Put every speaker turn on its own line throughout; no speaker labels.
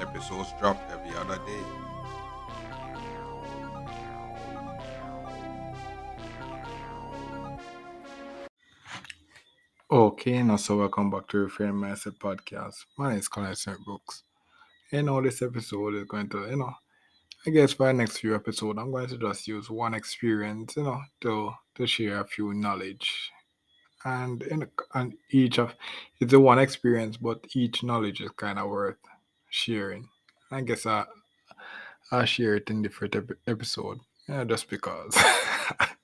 Episodes drop every other day. Okay, now so welcome back to Reframe Mindset Podcast. My name is Colin St. Brooks. And all this episode is going to, you know, I guess for the next few episodes, I'm going to just use one experience, you know, to to share a few knowledge. And in and each of it's a one experience, but each knowledge is kind of worth sharing. I guess I I share it in different ep- episode, yeah, just because.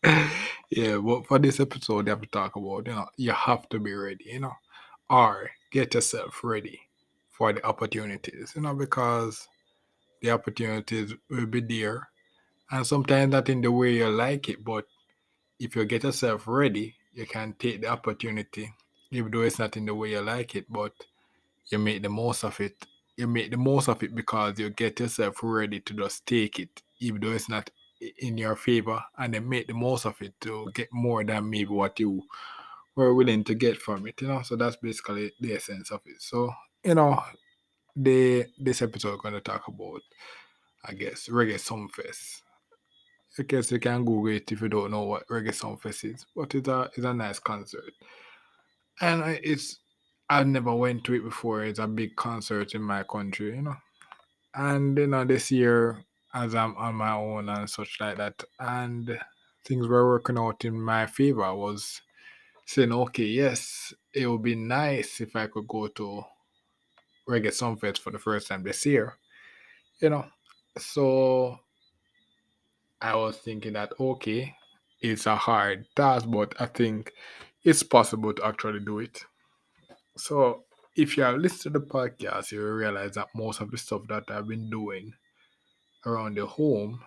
yeah, but for this episode, I have to talk about, you know, you have to be ready, you know, or get yourself ready for the opportunities, you know, because the opportunities will be there. And sometimes not in the way you like it, but if you get yourself ready, you can take the opportunity, even though it's not in the way you like it, but you make the most of it. You make the most of it because you get yourself ready to just take it, even though it's not in your favor, and then make the most of it to get more than maybe what you were willing to get from it. You know, so that's basically the essence of it. So you know, the this episode we're to talk about, I guess, Reggae Sumfest. I guess you can Google it if you don't know what Reggae Sumfest is, but it's a it's a nice concert, and uh, it's I never went to it before. It's a big concert in my country, you know, and you know this year as I'm on my own and such like that, and things were working out in my favor. I was saying, okay, yes, it would be nice if I could go to Reggae Sumfest for the first time this year, you know. So I was thinking that okay, it's a hard task, but I think it's possible to actually do it. So if you have listened to the podcast, you will realize that most of the stuff that I've been doing around the home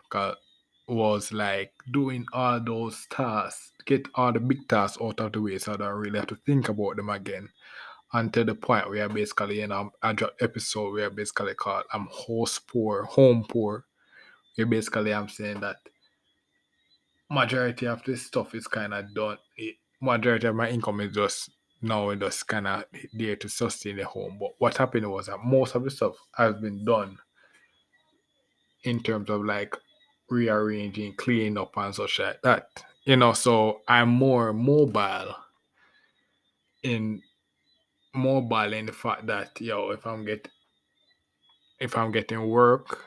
was like doing all those tasks, get all the big tasks out of the way so I don't really have to think about them again. Until the point where basically, you know, I dropped episode where basically called I'm host poor, home poor. Where basically I'm saying that majority of this stuff is kind of done. It, majority of my income is just now just kind of there to sustain the home. But what happened was that most of the stuff has been done in terms of like rearranging, cleaning up, and such like that. You know, so I'm more mobile in mobile in the fact that yo, if I'm get if I'm getting work,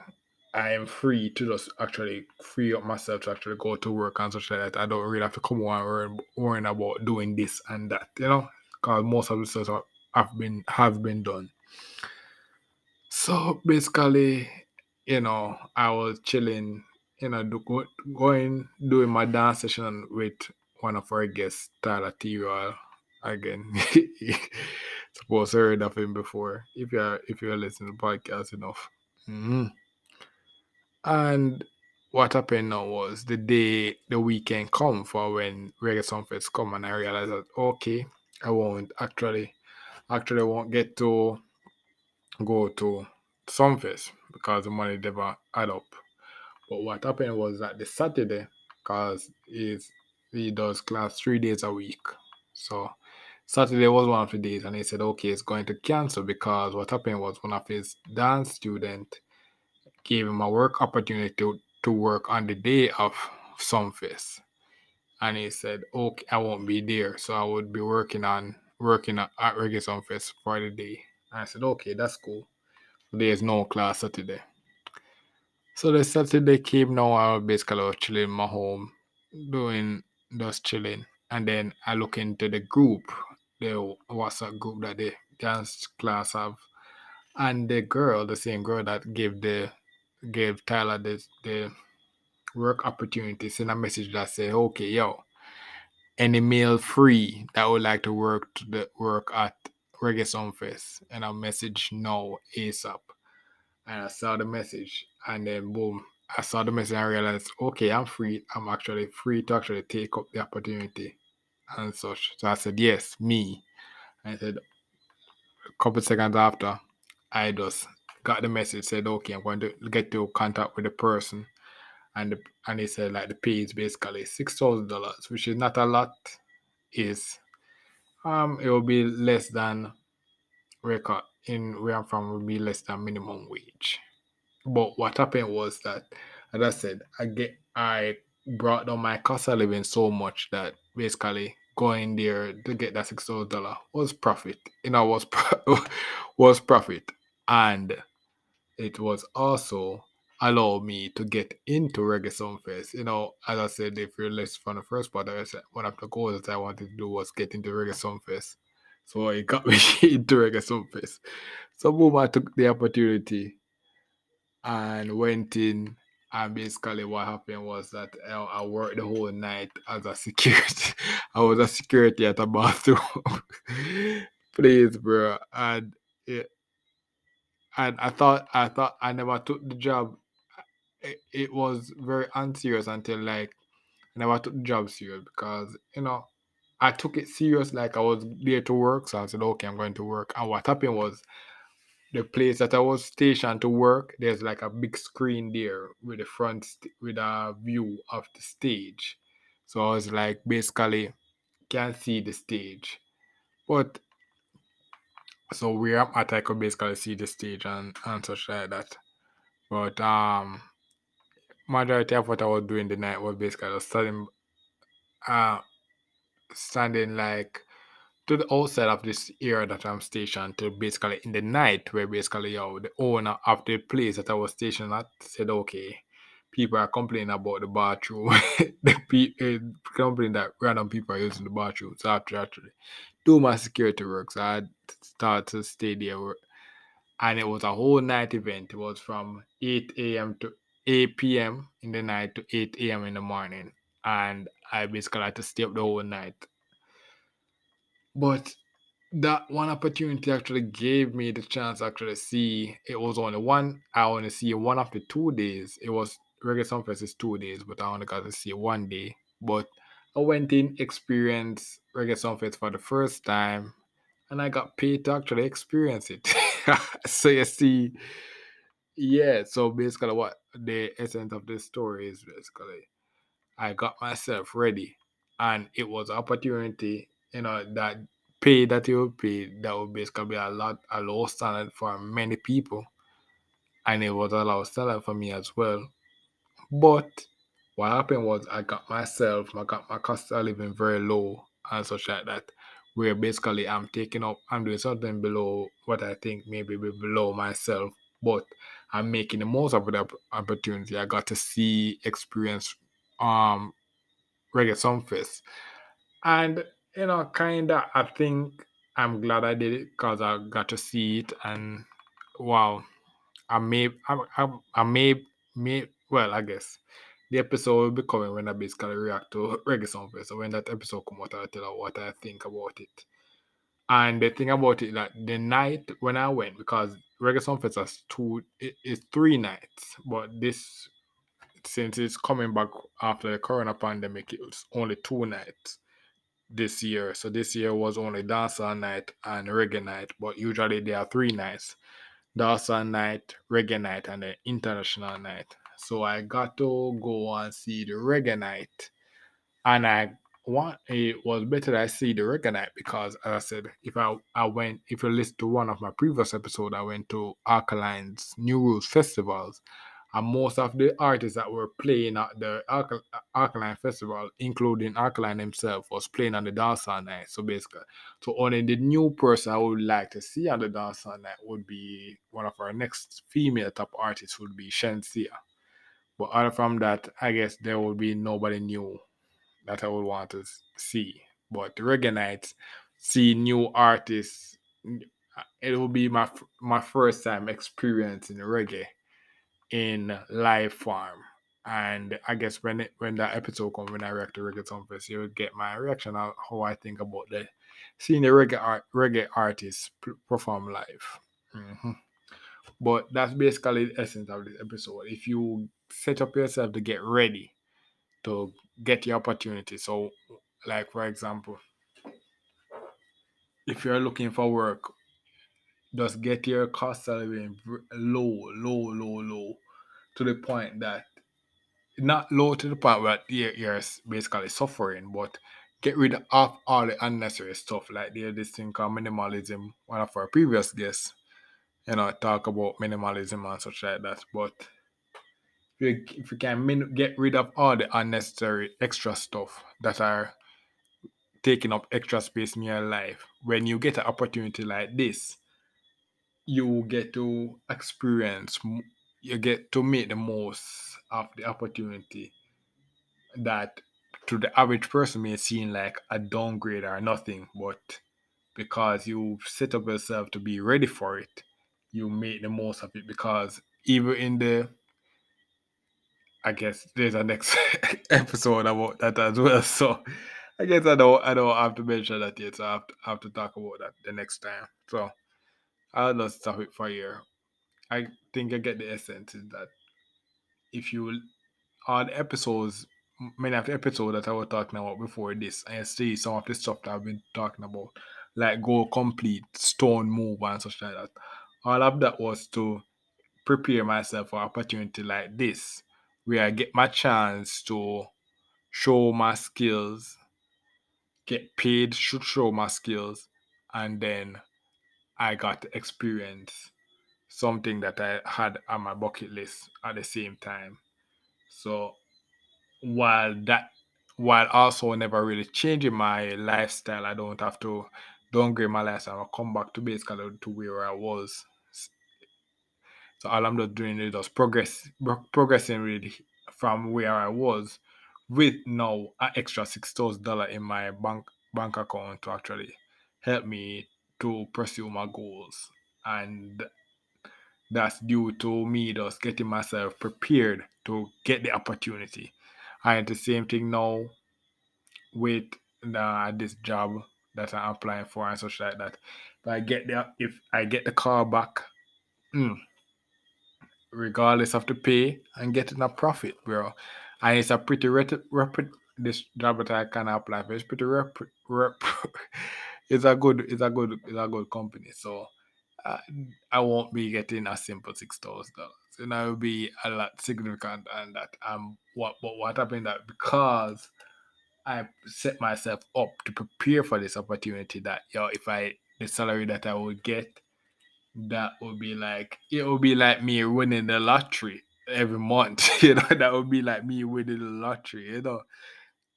I am free to just actually free up myself to actually go to work and such like that. I don't really have to come on worrying about doing this and that, you know, because most of the stuff have- have been have been done. So basically, you know, I was chilling, you know, do, go, going doing my dance session with one of our guests, Tyler T. Again, suppose I heard of him before. If you're if you're listening to podcast enough. Mhm. And what happened now was the day the weekend come for when Reggae Sumfest come and I realized that okay, I won't actually actually won't get to go to Sumfest because the money never add up. But what happened was that the Saturday, because is he does class three days a week. So Saturday was one of the days and he said okay it's going to cancel because what happened was one of his dance student gave him a work opportunity to, to work on the day of Sumfest. And he said, Okay, I won't be there. So I would be working on working at, at Reggae Sumfest for the day. And I said, Okay, that's cool. There's no class Saturday. So the Saturday came now, I was basically was chilling in my home, doing just chilling. And then I look into the group, the WhatsApp group that the dance class have. And the girl, the same girl that gave the gave Tyler the the work opportunity, send a message that say, Okay, yo, any male free that would like to work to the work at Reggae Sumfest and a message now ASAP. and I saw the message, and then boom, I saw the message and I realized, okay, I'm free. I'm actually free to actually take up the opportunity and such. So I said, yes, me. I said, a couple seconds after, I just got the message, said, okay, I'm going to get to contact with the person. And the, and he said, like, the pay is basically $6,000, which is not a lot. Is um, it will be less than record in where I'm from will be less than minimum wage. But what happened was that, as I said, I get I brought down my cost of living so much that basically going there to get that six thousand dollar was profit. You know, was was profit, and it was also allow me to get into Reggae Sumfest. You know, as I said, if you're listening from the first part, I said one of the goals that I wanted to do was get into Reggae Sumfest. So it got me into Reggae Sumfest. So boom, I took the opportunity and went in. And basically, what happened was that I, worked the whole night as a security. I was a security at a bathroom place, bro. And and I thought I thought I never took the job. It, it was very unserious until like I never took the job serious because you know I took it serious like I was there to work. So I said, okay, I'm going to work. And what happened was the place that I was stationed to work, there's like a big screen there with the front st- with a view of the stage. So I was like basically can't see the stage. But so where I'm at I could basically see the stage and, and such like that. But um majority of what I was doing the night was basically just standing uh standing like to the outside of this area that I'm stationed to basically in the night where basically yo, the owner of the place that I was stationed at said okay people are complaining about the bathroom. The people uh, complaining that random people are using the bathroom. So after actually do my security work. So I started to stay there. And it was a whole night event. It was from 8 a.m. to 8 p.m. in the night to 8 a.m. in the morning and I basically had to stay up the whole night but that one opportunity actually gave me the chance to actually see it was only one I only see one of the two days. It was Reggae Sumfest is two days, but I only got to see one day. But I went in, experienced Reggae Sumfest for the first time, and I got paid to actually experience it. so you see, yeah, so basically what the essence of this story is basically I got myself ready and it was an opportunity, you know, that pay that you pay that would basically be a lot a low standard for many people. And it was a low standard for me as well. But what happened was I got myself, I got my cost of living very low and such like that. Where basically I'm taking up I'm doing something below what I think maybe be below myself, but I'm making the most of the opportunity. I got to see, experience um Reggae Sumfest. And you know, kinda I think I'm glad I did it because I got to see it and wow. I may I, I, I may may well I guess the episode will be coming when I basically react to Reggae Sumfest. So when that episode come out, I'll tell you what I think about it. And the thing about it, like the night when I went, because Reggae Sumfest has two, it, it's three nights, but this since it's coming back after the corona pandemic, it's only two nights this year. So this year was only dancehall night and reggae night, but usually there are three nights: dancehall night, reggae night, and the international night. So I got to go and see the reggae night, and I want it was better that I see the reggae night because, as I said, if I I went, if you listen to one of my previous episodes, I went to Alkaline's New Rules festivals, and most of the artists that were playing at the Alkal- Alkaline Festival, including Alkaline himself, was playing on the dancehall night. So basically, so only the new person I would like to see on the dancehall night would be one of our next female top artists would be Shenseea. But other from that, I guess there would be nobody new that I would want to see. But reggae nights, see new artists. It will be my my first time experiencing reggae in live form. And I guess when it, when that episode comes, when I react to Reggae Sumfest, you'll get my reaction on how I think about the seeing the reggae art, reggae artists perform live. Mhm. But that's basically the essence of this episode. If you set up yourself to get ready to get your opportunity. So, like for example, if you're looking for work, just get your cost salary low, low, low, low, to the point that not low to the point where you're, you're basically suffering, but get rid of all the unnecessary stuff. Like there's this thing called minimalism. One of our previous guests, you know, talk about minimalism and such like that. But if you, can get rid of all the unnecessary extra stuff that are taking up extra space in your life, when you get an opportunity like this, you get to experience, you get to make the most of the opportunity that to the average person may seem like a downgrade or nothing, but because you set up yourself to be ready for it, you make the most of it because even in the I guess there's a next episode about that as well. So I guess I don't I don't have to mention that yet. So I have to, I have to talk about that the next time. So I'll just stop it for here. I think I get the essence is that if you all the episodes many of the episodes that I was talking about before this, and see some of the stuff that I've been talking about, like go complete, stone move, and such like that. All of that was to prepare myself for opportunity like this, where I get my chance to show my skills, get paid, should show my skills, and then I got to experience something that I had on my bucket list at the same time. So while that while also never really changing my lifestyle, I don't have to downgrade my lifestyle. I'll come back to basically to where I was. So all I'm just doing is just progress progressing really from where I was with now an extra six thousand dollar in my bank bank account to actually help me to pursue my goals. And that's due to me just getting myself prepared to get the opportunity. And the same thing now with the, this job that I'm applying for and such like that. If I get the if I get the car back, mm, regardless of the pay, I'm getting a profit, bro. And it's a pretty rapid, rapid this job that I can apply for. It's pretty rep, rep it's a good it's a good it's a good company. So uh, I won't be getting a simple six thousand dollars. And I will be a lot significant and that um what but what happened that because I set myself up to prepare for this opportunity that yo if I the salary that I would get that would be like it would be like me winning the lottery every month. You know, that would be like me winning the lottery, you know.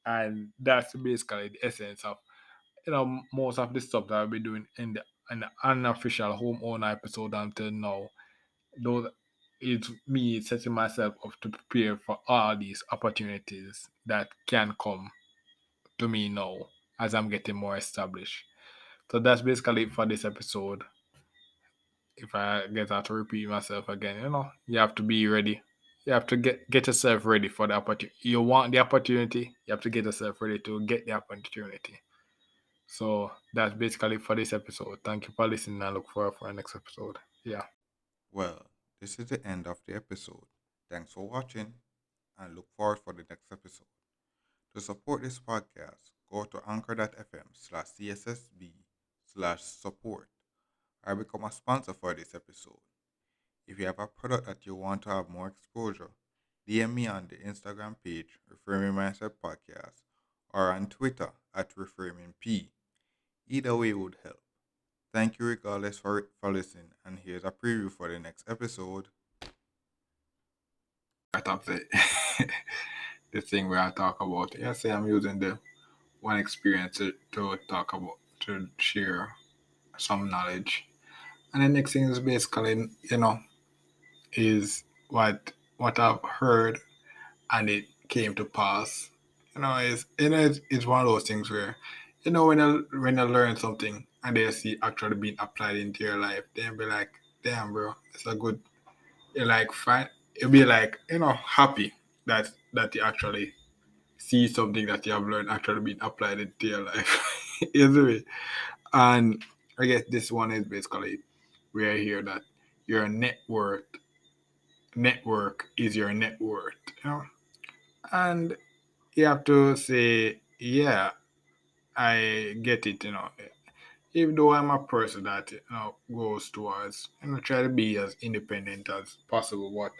And that's basically the essence of you know most of the stuff that I've been doing in the the unofficial homeowner episode until now. Those it's me setting myself up to prepare for all these opportunities that can come to me now as I'm getting more established. So that's basically it for this episode. If I get out to repeat myself again, you know, you have to be ready. You have to get get yourself ready for the opportunity. You want the opportunity, you have to get yourself ready to get the opportunity. So that's basically for this episode. Thank you for listening and look forward for our next episode. Yeah.
Well, this is the end of the episode. Thanks for watching and look forward for the next episode. To support this podcast, go to anchor.fm slash CSSB slash support or become a sponsor for this episode. If you have a product that you want to have more exposure, DM me on the Instagram page, Reframing Mindset Podcast, or on Twitter at Reframing P. Either way would help. Thank you regardless for, for listening, and here's a preview for the next episode.
Right up the, the thing where I talk about, yeah, say I'm using the one experience to, to talk about, to share some knowledge. And the next thing is basically, you know, is what what I've heard and it came to pass. You know, it's, you know, it's, it's one of those things where you know when I when you learn something and they see actually being applied into your life, then be like, damn, bro, it's a good. You're like fine. You'll be like you know happy that that you actually see something that you have learned actually being applied into your life, isn't it? And I guess this one is basically I hear that your net worth network is your net worth. You know? And you have to say, yeah, I get it, you know. Even though I'm a person that you know goes towards you know try to be as independent as possible, but